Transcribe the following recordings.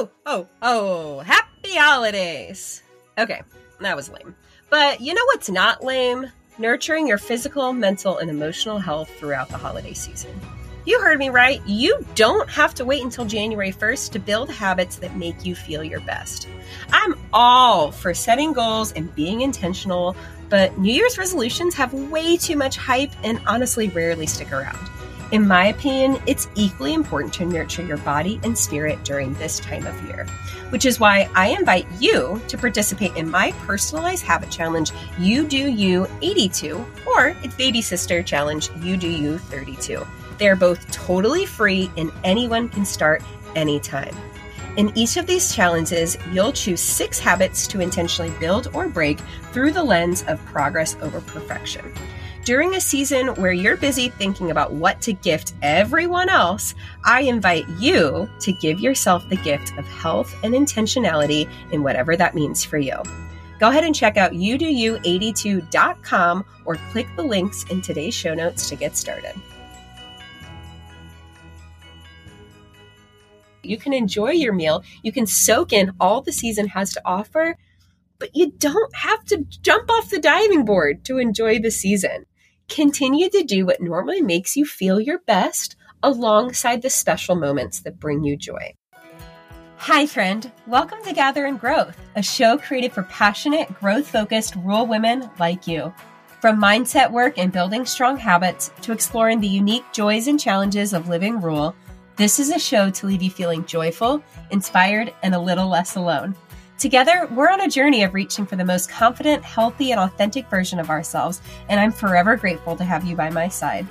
Oh, oh, oh, happy holidays. Okay, that was lame. But you know what's not lame? Nurturing your physical, mental, and emotional health throughout the holiday season. You heard me right. You don't have to wait until January 1st to build habits that make you feel your best. I'm all for setting goals and being intentional, but New Year's resolutions have way too much hype and honestly rarely stick around. In my opinion, it's equally important to nurture your body and spirit during this time of year, which is why I invite you to participate in my personalized habit challenge, You Do You 82, or its baby sister challenge, You Do You 32. They're both totally free and anyone can start anytime. In each of these challenges, you'll choose six habits to intentionally build or break through the lens of progress over perfection. During a season where you're busy thinking about what to gift everyone else, I invite you to give yourself the gift of health and intentionality in whatever that means for you. Go ahead and check out youdoyou82.com or click the links in today's show notes to get started. You can enjoy your meal, you can soak in all the season has to offer, but you don't have to jump off the diving board to enjoy the season. Continue to do what normally makes you feel your best alongside the special moments that bring you joy. Hi, friend. Welcome to Gather in Growth, a show created for passionate, growth focused rural women like you. From mindset work and building strong habits to exploring the unique joys and challenges of living rural, this is a show to leave you feeling joyful, inspired, and a little less alone. Together, we're on a journey of reaching for the most confident, healthy, and authentic version of ourselves, and I'm forever grateful to have you by my side.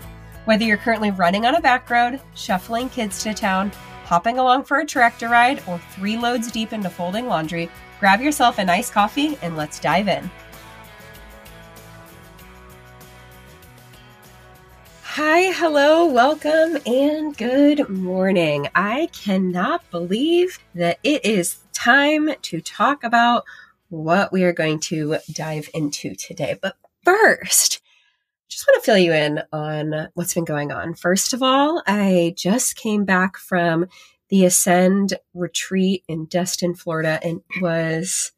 Whether you're currently running on a back road, shuffling kids to town, hopping along for a tractor ride, or three loads deep into folding laundry, grab yourself a nice coffee and let's dive in. Hi, hello, welcome, and good morning. I cannot believe that it is time to talk about what we are going to dive into today. But first, just want to fill you in on what's been going on. First of all, I just came back from the Ascend retreat in Destin, Florida, and was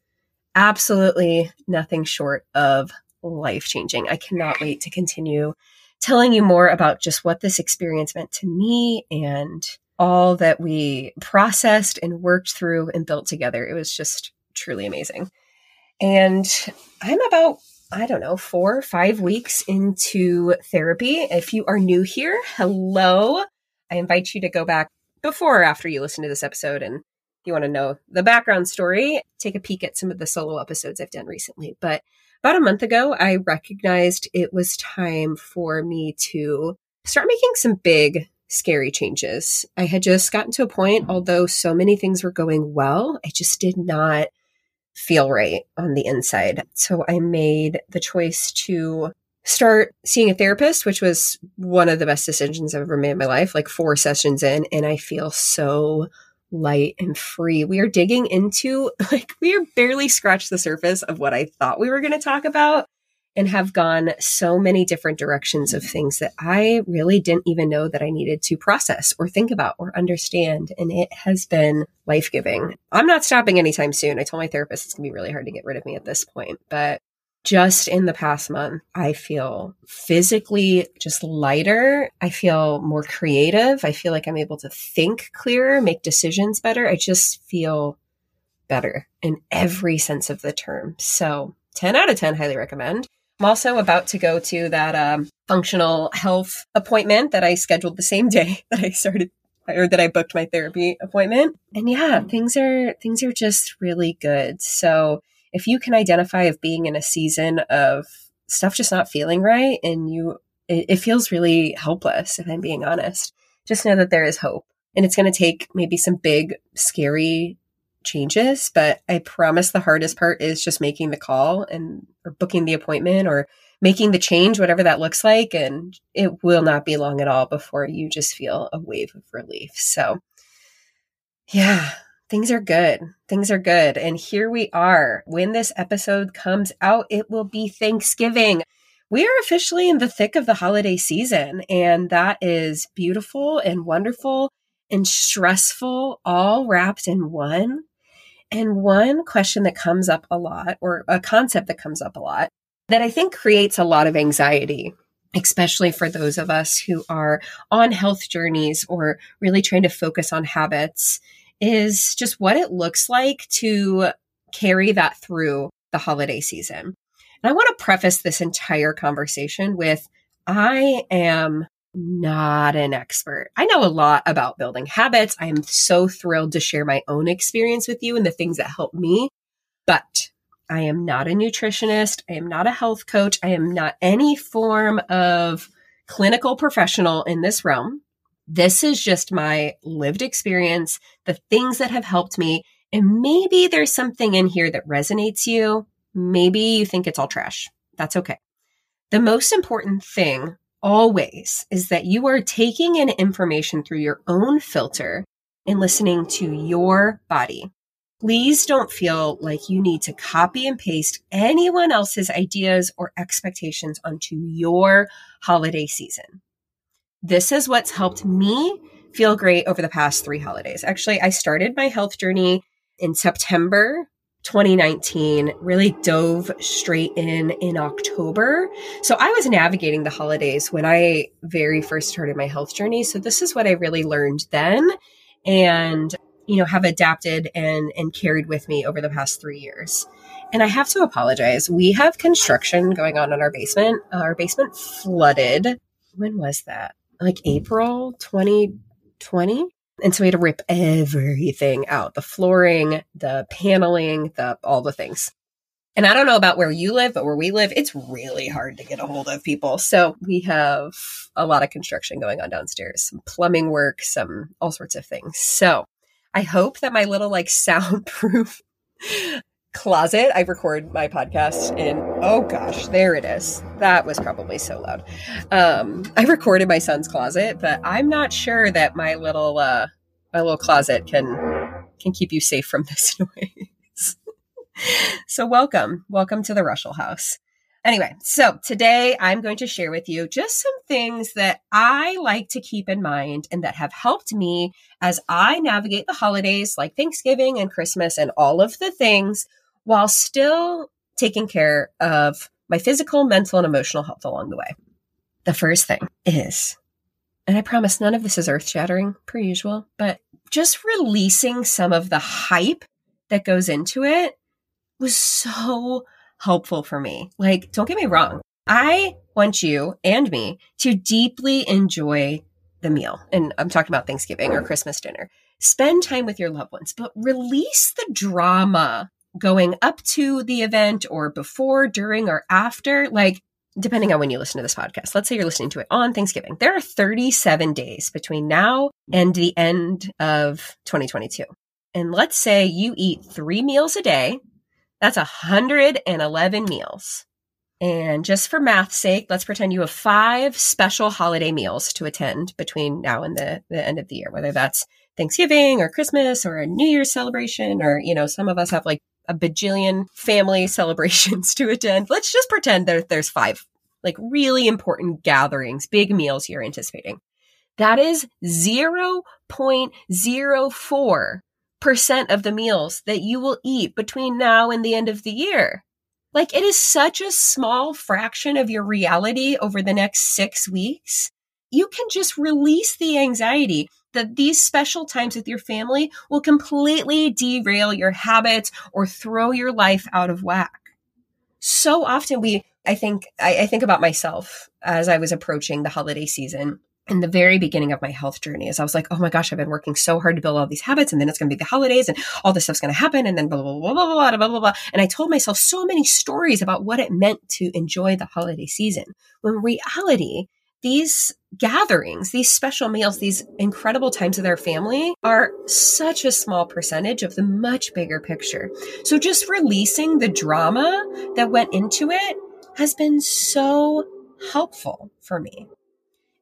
absolutely nothing short of life changing. I cannot wait to continue telling you more about just what this experience meant to me and all that we processed and worked through and built together. It was just truly amazing. And I'm about, I don't know, four or five weeks into therapy. If you are new here, hello. I invite you to go back before or after you listen to this episode and if you want to know the background story, take a peek at some of the solo episodes I've done recently. But about a month ago, I recognized it was time for me to start making some big, scary changes. I had just gotten to a point, although so many things were going well, I just did not feel right on the inside. So I made the choice to start seeing a therapist, which was one of the best decisions I've ever made in my life, like four sessions in, and I feel so light and free. We are digging into, like, we are barely scratched the surface of what I thought we were going to talk about and have gone so many different directions of things that I really didn't even know that I needed to process or think about or understand. And it has been life giving. I'm not stopping anytime soon. I told my therapist it's going to be really hard to get rid of me at this point, but just in the past month, I feel physically just lighter. I feel more creative. I feel like I'm able to think clearer, make decisions better. I just feel better in every sense of the term. So 10 out of 10, highly recommend. I'm also about to go to that um, functional health appointment that I scheduled the same day that I started or that I booked my therapy appointment. And yeah, things are things are just really good. So if you can identify of being in a season of stuff just not feeling right and you it, it feels really helpless if i'm being honest just know that there is hope and it's going to take maybe some big scary changes but i promise the hardest part is just making the call and or booking the appointment or making the change whatever that looks like and it will not be long at all before you just feel a wave of relief so yeah things are good. Things are good. And here we are. When this episode comes out, it will be Thanksgiving. We are officially in the thick of the holiday season, and that is beautiful and wonderful. and stressful all wrapped in one. And one question that comes up a lot, or a concept that comes up a lot, that I think creates a lot of anxiety, especially for those of us who are on health journeys or really trying to focus on habits, is just what it looks like to carry that through the holiday season. And I want to preface this entire conversation with I am not an expert. I know a lot about building habits. I am so thrilled to share my own experience with you and the things that help me. But I am not a nutritionist. I am not a health coach. I am not any form of clinical professional in this realm. This is just my lived experience, the things that have helped me. And maybe there's something in here that resonates you. Maybe you think it's all trash. That's okay. The most important thing always is that you are taking in information through your own filter and listening to your body. Please don't feel like you need to copy and paste anyone else's ideas or expectations onto your holiday season. This is what's helped me feel great over the past three holidays. Actually, I started my health journey in September 2019 really dove straight in in October. So I was navigating the holidays when I very first started my health journey. So this is what I really learned then and you know have adapted and and carried with me over the past 3 years. And I have to apologize. We have construction going on in our basement. Uh, our basement flooded. When was that? Like April 2020? And so we had to rip everything out the flooring, the paneling, the all the things. And I don't know about where you live, but where we live, it's really hard to get a hold of people. So we have a lot of construction going on downstairs, some plumbing work, some all sorts of things. So I hope that my little like soundproof closet. I record my podcast in, oh gosh, there it is. That was probably so loud. Um, I recorded my son's closet, but I'm not sure that my little, uh, my little closet can, can keep you safe from this noise. so welcome, welcome to the Reuschel house. Anyway, so today I'm going to share with you just some things that I like to keep in mind and that have helped me as I navigate the holidays like Thanksgiving and Christmas and all of the things while still taking care of my physical, mental, and emotional health along the way. The first thing is, and I promise none of this is earth shattering per usual, but just releasing some of the hype that goes into it was so helpful for me. Like, don't get me wrong. I want you and me to deeply enjoy the meal. And I'm talking about Thanksgiving or Christmas dinner. Spend time with your loved ones, but release the drama going up to the event or before, during, or after, like depending on when you listen to this podcast. Let's say you're listening to it on Thanksgiving. There are 37 days between now and the end of 2022. And let's say you eat three meals a day. That's 111 meals. And just for math's sake, let's pretend you have five special holiday meals to attend between now and the, the end of the year, whether that's Thanksgiving or Christmas or a New Year's celebration, or, you know, some of us have like a bajillion family celebrations to attend. Let's just pretend that there's five like really important gatherings, big meals you're anticipating. That is 0.04% of the meals that you will eat between now and the end of the year. Like it is such a small fraction of your reality over the next six weeks. You can just release the anxiety that these special times with your family will completely derail your habits or throw your life out of whack. So often we, I think, I, I think about myself as I was approaching the holiday season in the very beginning of my health journey as I was like, oh my gosh, I've been working so hard to build all these habits and then it's going to be the holidays and all this stuff's going to happen and then blah, blah, blah, blah, blah, blah, blah, blah. And I told myself so many stories about what it meant to enjoy the holiday season. When reality, these gatherings, these special meals, these incredible times with our family are such a small percentage of the much bigger picture. So just releasing the drama that went into it has been so helpful for me.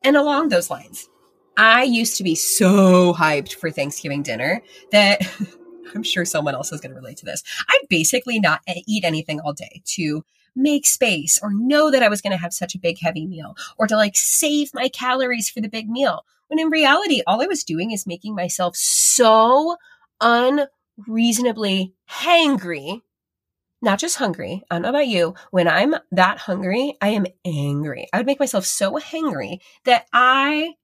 And along those lines, I used to be so hyped for Thanksgiving dinner that I'm sure someone else is going to relate to this. I'd basically not eat anything all day to make space or know that I was going to have such a big, heavy meal or to like save my calories for the big meal. When in reality, all I was doing is making myself so unreasonably hangry not just hungry. I don't know about you. When I'm that hungry, I am angry. I would make myself so hangry that I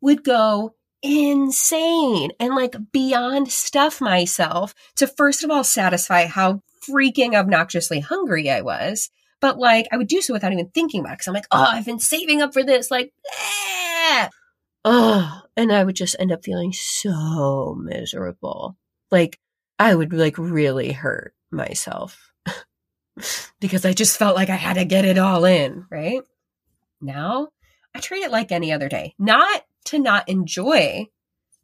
would go insane and like beyond stuff myself to first of all satisfy how freaking obnoxiously hungry I was. But like I would do so without even thinking about it because I'm like, oh, I've been saving up for this. Like, eh. oh, and I would just end up feeling so miserable. Like I would like really hurt myself because I just felt like I had to get it all in, right? Now I treat it like any other day, not to not enjoy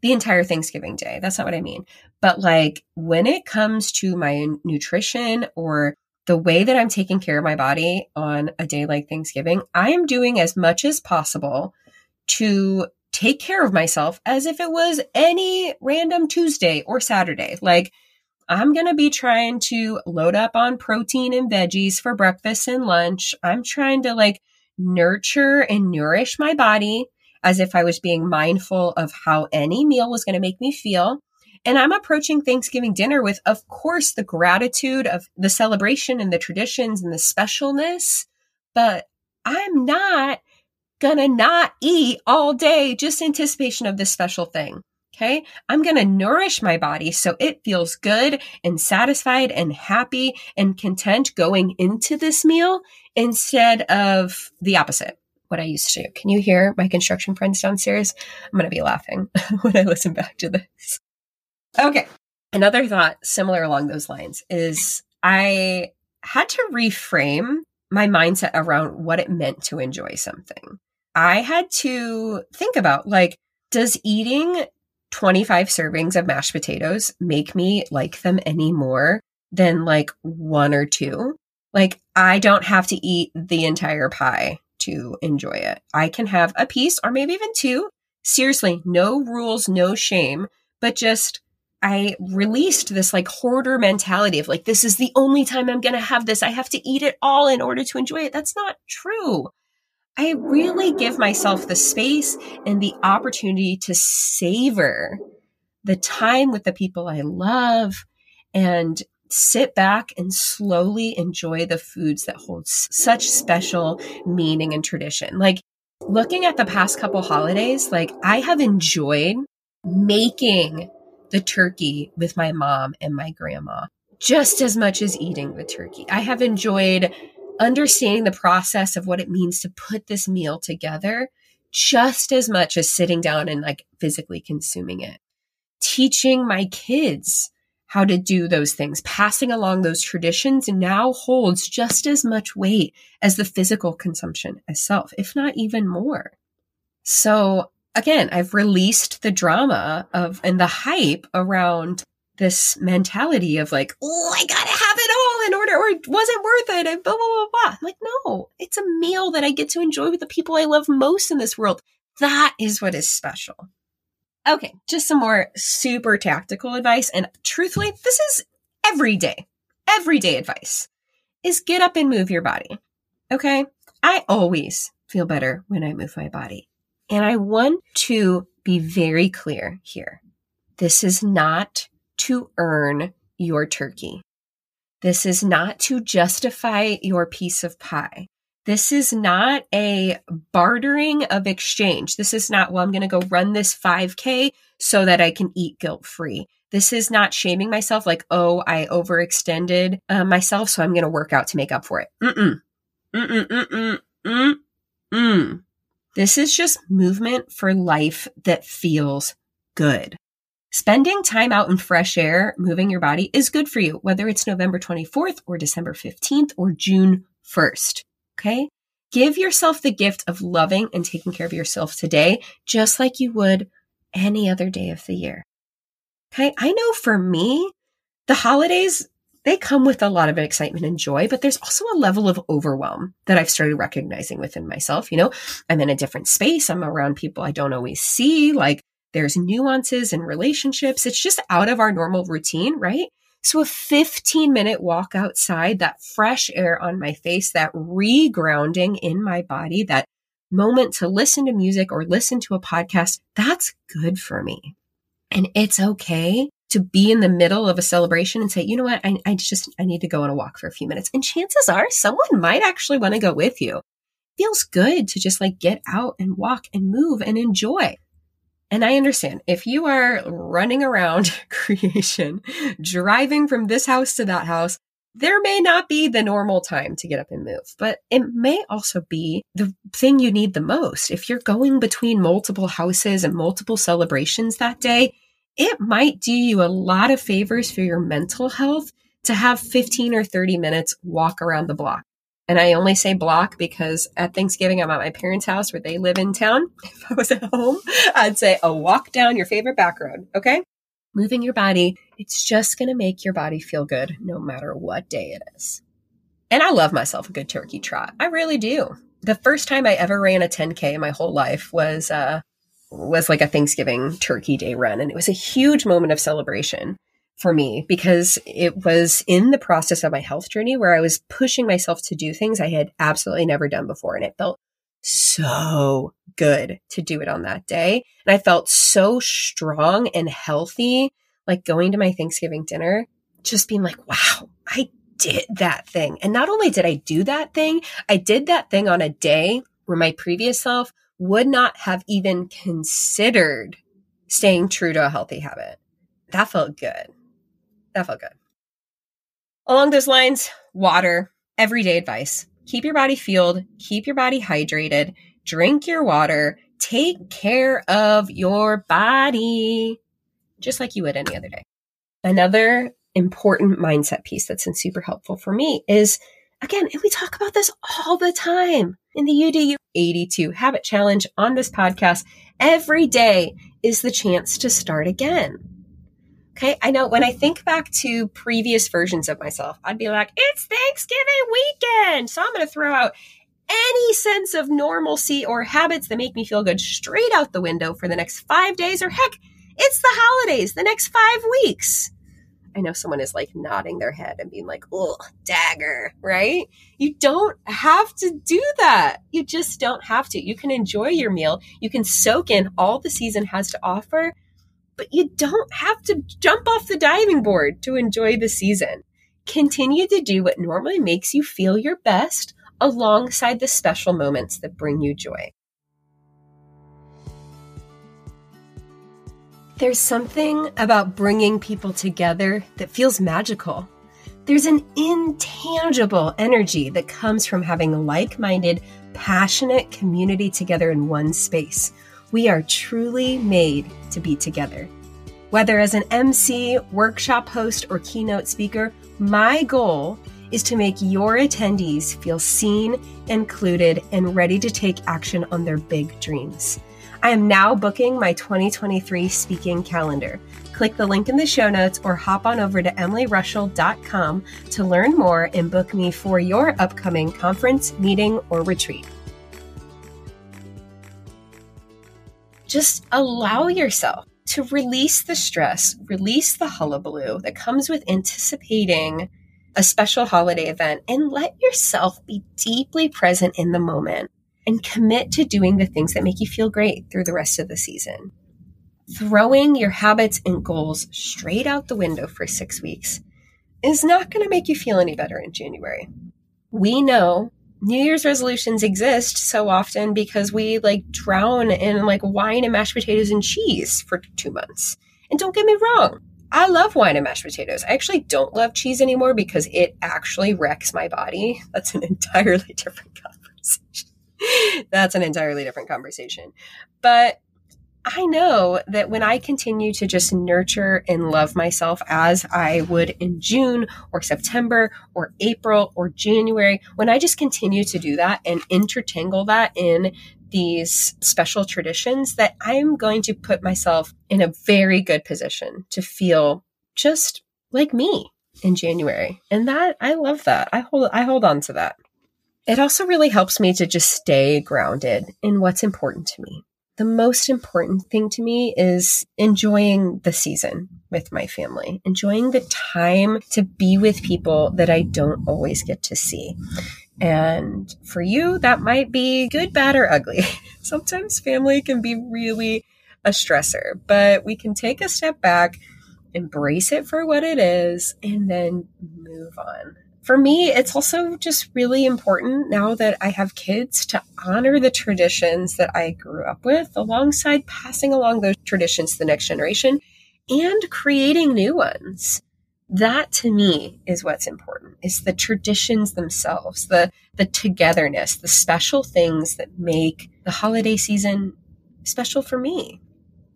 the entire Thanksgiving day. That's not what I mean. But like when it comes to my nutrition or the way that I'm taking care of my body on a day like Thanksgiving, I am doing as much as possible to take care of myself as if it was any random Tuesday or Saturday. Like I'm going to be trying to load up on protein and veggies for breakfast and lunch. I'm trying to like nurture and nourish my body as if I was being mindful of how any meal was going to make me feel. And I'm approaching Thanksgiving dinner with, of course, the gratitude of the celebration and the traditions and the specialness. But I'm not going to not eat all day just anticipation of this special thing. Okay. I'm going to nourish my body so it feels good and satisfied and happy and content going into this meal instead of the opposite, what I used to do. Can you hear my construction friends downstairs? I'm going to be laughing when I listen back to this. Okay. Another thought similar along those lines is I had to reframe my mindset around what it meant to enjoy something. I had to think about like, does eating 25 servings of mashed potatoes make me like them any more than like one or two. Like, I don't have to eat the entire pie to enjoy it. I can have a piece or maybe even two. Seriously, no rules, no shame, but just I released this like hoarder mentality of like, this is the only time I'm going to have this. I have to eat it all in order to enjoy it. That's not true. I really give myself the space and the opportunity to savor the time with the people I love and sit back and slowly enjoy the foods that hold such special meaning and tradition. Like looking at the past couple holidays, like I have enjoyed making the turkey with my mom and my grandma just as much as eating the turkey. I have enjoyed understanding the process of what it means to put this meal together just as much as sitting down and like physically consuming it. Teaching my kids how to do those things, passing along those traditions now holds just as much weight as the physical consumption itself, if not even more. So again, I've released the drama of and the hype around this mentality of like, oh, I gotta have it all in order, or it wasn't worth it, and blah, blah, blah, blah. I'm like, no, it's a meal that I get to enjoy with the people I love most in this world. That is what is special. Okay, just some more super tactical advice. And truthfully, this is everyday, everyday advice is get up and move your body. Okay. I always feel better when I move my body. And I want to be very clear here. This is not to earn your turkey. This is not to justify your piece of pie. This is not a bartering of exchange. This is not, well, I'm going to go run this 5K so that I can eat guilt free. This is not shaming myself like, oh, I overextended uh, myself, so I'm going to work out to make up for it. Mm-mm. Mm-mm, mm-mm, mm-mm. This is just movement for life that feels good. Spending time out in fresh air, moving your body is good for you, whether it's November 24th or December 15th or June 1st. Okay. Give yourself the gift of loving and taking care of yourself today, just like you would any other day of the year. Okay. I know for me, the holidays, they come with a lot of excitement and joy, but there's also a level of overwhelm that I've started recognizing within myself. You know, I'm in a different space. I'm around people I don't always see. Like there's nuances in relationships. It's just out of our normal routine, right? So a 15 minute walk outside, that fresh air on my face, that regrounding in my body, that moment to listen to music or listen to a podcast, that's good for me. And it's okay to be in the middle of a celebration and say, you know what, I, I just, I need to go on a walk for a few minutes. And chances are someone might actually want to go with you. feels good to just like get out and walk and move and enjoy. And I understand if you are running around creation, driving from this house to that house, there may not be the normal time to get up and move, but it may also be the thing you need the most. If you're going between multiple houses and multiple celebrations that day, it might do you a lot of favors for your mental health to have 15 or 30 minutes walk around the block. And I only say block because at Thanksgiving, I'm at my parents' house where they live in town. If I was at home, I'd say a walk down your favorite back road. Okay. Moving your body. It's just going to make your body feel good no matter what day it is. And I love myself a good turkey trot. I really do. The first time I ever ran a 10K in my whole life was, uh, was like a Thanksgiving turkey day run. And it was a huge moment of celebration for me because it was in the process of my health journey where I was pushing myself to do things I had absolutely never done before. And it felt so good to do it on that day. And I felt so strong and healthy, like going to my Thanksgiving dinner, just being like, wow, I did that thing. And not only did I do that thing, I did that thing on a day where my previous self would not have even considered staying true to a healthy habit. That felt good. That felt good. Along those lines, water, everyday advice. Keep your body fueled, keep your body hydrated, drink your water, take care of your body, just like you would any other day. Another important mindset piece that's been super helpful for me is again, and we talk about this all the time in the You Do You 82 Habit Challenge on this podcast. Every day is the chance to start again. Okay. I know when I think back to previous versions of myself, I'd be like, it's Thanksgiving weekend. So I'm going to throw out any sense of normalcy or habits that make me feel good straight out the window for the next five days, or heck, it's the holidays, the next five weeks. I know someone is like nodding their head and being like, oh, dagger, right? You don't have to do that. You just don't have to. You can enjoy your meal. You can soak in all the season has to offer, but you don't have to jump off the diving board to enjoy the season. Continue to do what normally makes you feel your best alongside the special moments that bring you joy. There's something about bringing people together that feels magical. There's an intangible energy that comes from having like minded, passionate community together in one space. We are truly made to be together. Whether as an MC, workshop host, or keynote speaker, my goal is to make your attendees feel seen, included, and ready to take action on their big dreams. I am now booking my 2023 speaking calendar. Click the link in the show notes or hop on over to emilyreuschel.com to learn more and book me for your upcoming conference, meeting, or retreat. Just allow yourself to release the stress, release the hullabaloo that comes with anticipating a special holiday event, and let yourself be deeply present in the moment and commit to doing the things that make you feel great through the rest of the season. Throwing your habits and goals straight out the window for six weeks is not going to make you feel any better in January. We know New Year's resolutions exist so often because we like drown in like wine and mashed potatoes and cheese for two months. And don't get me wrong, I love wine and mashed potatoes. I actually don't love cheese anymore because it actually wrecks my body. That's an entirely different conversation. That's an entirely different conversation. But I know that when I continue to just nurture and love myself as I would in June or September or April or January, when I just continue to do that and intertangle that in these special traditions, that I'm going to put myself in a very good position to feel just like me in January. And that I love that. I hold I hold on to that. It also really helps me to just stay grounded in what's important to me. The most important thing to me is enjoying the season with my family, enjoying the time to be with people that I don't always get to see. And for you, that might be good, bad, or ugly. Sometimes family can be really a stressor, but we can take a step back, embrace it for what it is, and then move on. For me, it's also just really important now that I have kids to honor the traditions that I grew up with alongside passing along those traditions to the next generation and creating new ones. That to me is what's important. Is the traditions themselves the the togetherness the special things that make the holiday season special for me.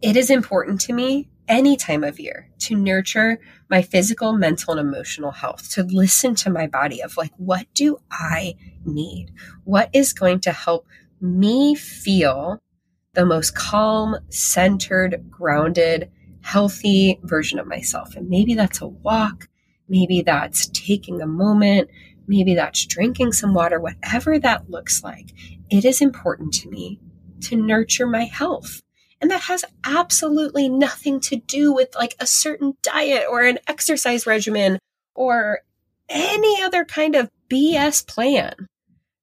It is important to me any time of year to nurture my physical mental and emotional health to listen to my body of like what do i need what is going to help me feel the most calm centered grounded healthy version of myself. And maybe that's a walk, maybe that's taking a moment, maybe that's drinking some water, whatever that looks like. It is important to me to nurture my health. And that has absolutely nothing to do with like a certain diet or an exercise regimen or any other kind of BS plan.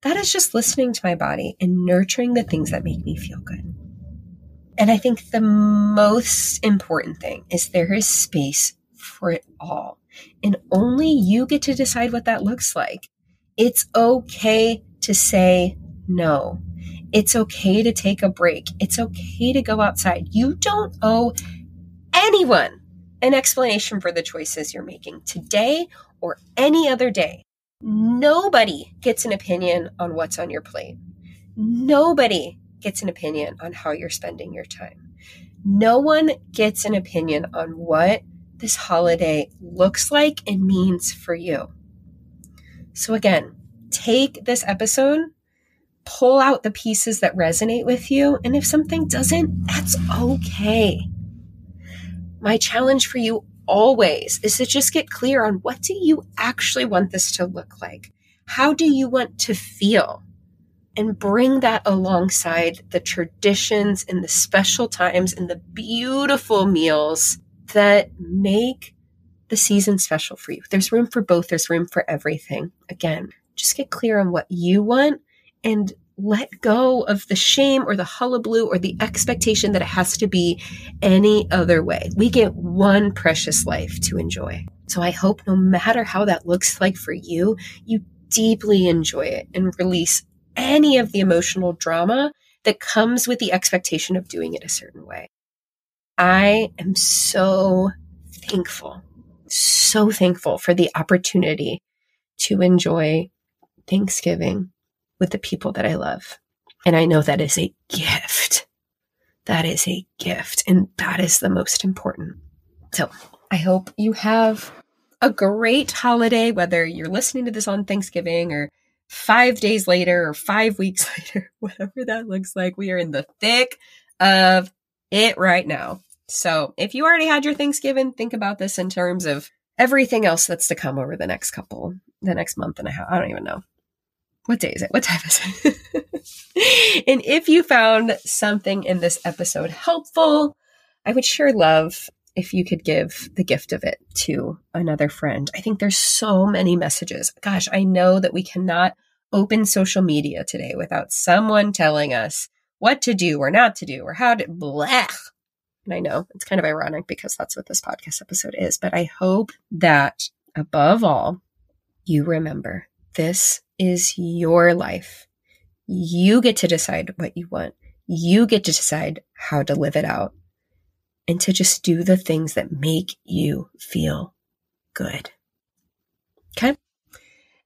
That is just listening to my body and nurturing the things that make me feel good. And I think the most important thing is there is space for it all. And only you get to decide what that looks like. It's okay to say no. It's okay to take a break. It's okay to go outside. You don't owe anyone an explanation for the choices you're making today or any other day. Nobody gets an opinion on what's on your plate. Nobody gets an opinion on how you're spending your time. No one gets an opinion on what this holiday looks like and means for you. So, again, take this episode, pull out the pieces that resonate with you, and if something doesn't, that's okay. My challenge for you always is to just get clear on what do you actually want this to look like? How do you want to feel? and bring that alongside the traditions and the special times and the beautiful meals that make the season special for you. There's room for both, there's room for everything. Again, just get clear on what you want and let go of the shame or the hullabaloo or the expectation that it has to be any other way. We get one precious life to enjoy. So I hope no matter how that looks like for you, you deeply enjoy it and release any of the emotional drama that comes with the expectation of doing it a certain way. I am so thankful, so thankful for the opportunity to enjoy Thanksgiving with the people that I love. And I know that is a gift. That is a gift. And that is the most important. So I hope you have a great holiday, whether you're listening to this on Thanksgiving or five days later or five weeks later, whatever that looks like, we are in the thick of it right now. So if you already had your Thanksgiving, think about this in terms of everything else that's to come over the next couple, the next month and a half. I don't even know. What day is it? What time is it? and if you found something in this episode helpful, I would sure love if you could give the gift of it to another friend. I think there's so many messages. Gosh, I know that we cannot open social media today without someone telling us what to do or not to do or how to blech. And I know it's kind of ironic because that's what this podcast episode is, but I hope that above all, you remember this is your life. You get to decide what you want. You get to decide how to live it out and to just do the things that make you feel good. Okay.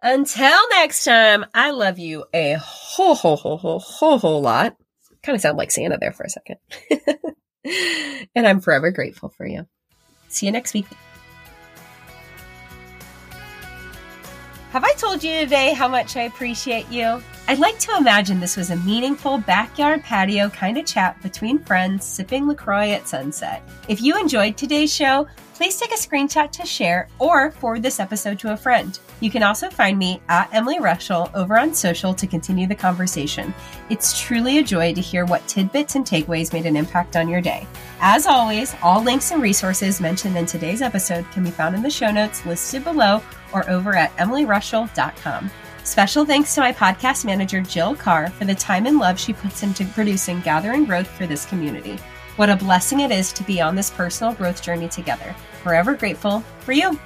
Until next time, I love you a whole, whole, whole, whole, whole, whole lot. Kind of sound like Santa there for a second. and I'm forever grateful for you. See you next week. Have I told you today how much I appreciate you? I'd like to imagine this was a meaningful backyard patio kind of chat between friends sipping LaCroix at sunset. If you enjoyed today's show, please take a screenshot to share or forward this episode to a friend. You can also find me at Emily Reuschel over on social to continue the conversation. It's truly a joy to hear what tidbits and takeaways made an impact on your day. As always, all links and resources mentioned in today's episode can be found in the show notes listed below or over at emilyreuschel.com. Special thanks to my podcast manager, Jill Carr, for the time and love she puts into producing Gather in Growth for this community. What a blessing it is to be on this personal growth journey together. Forever grateful for you.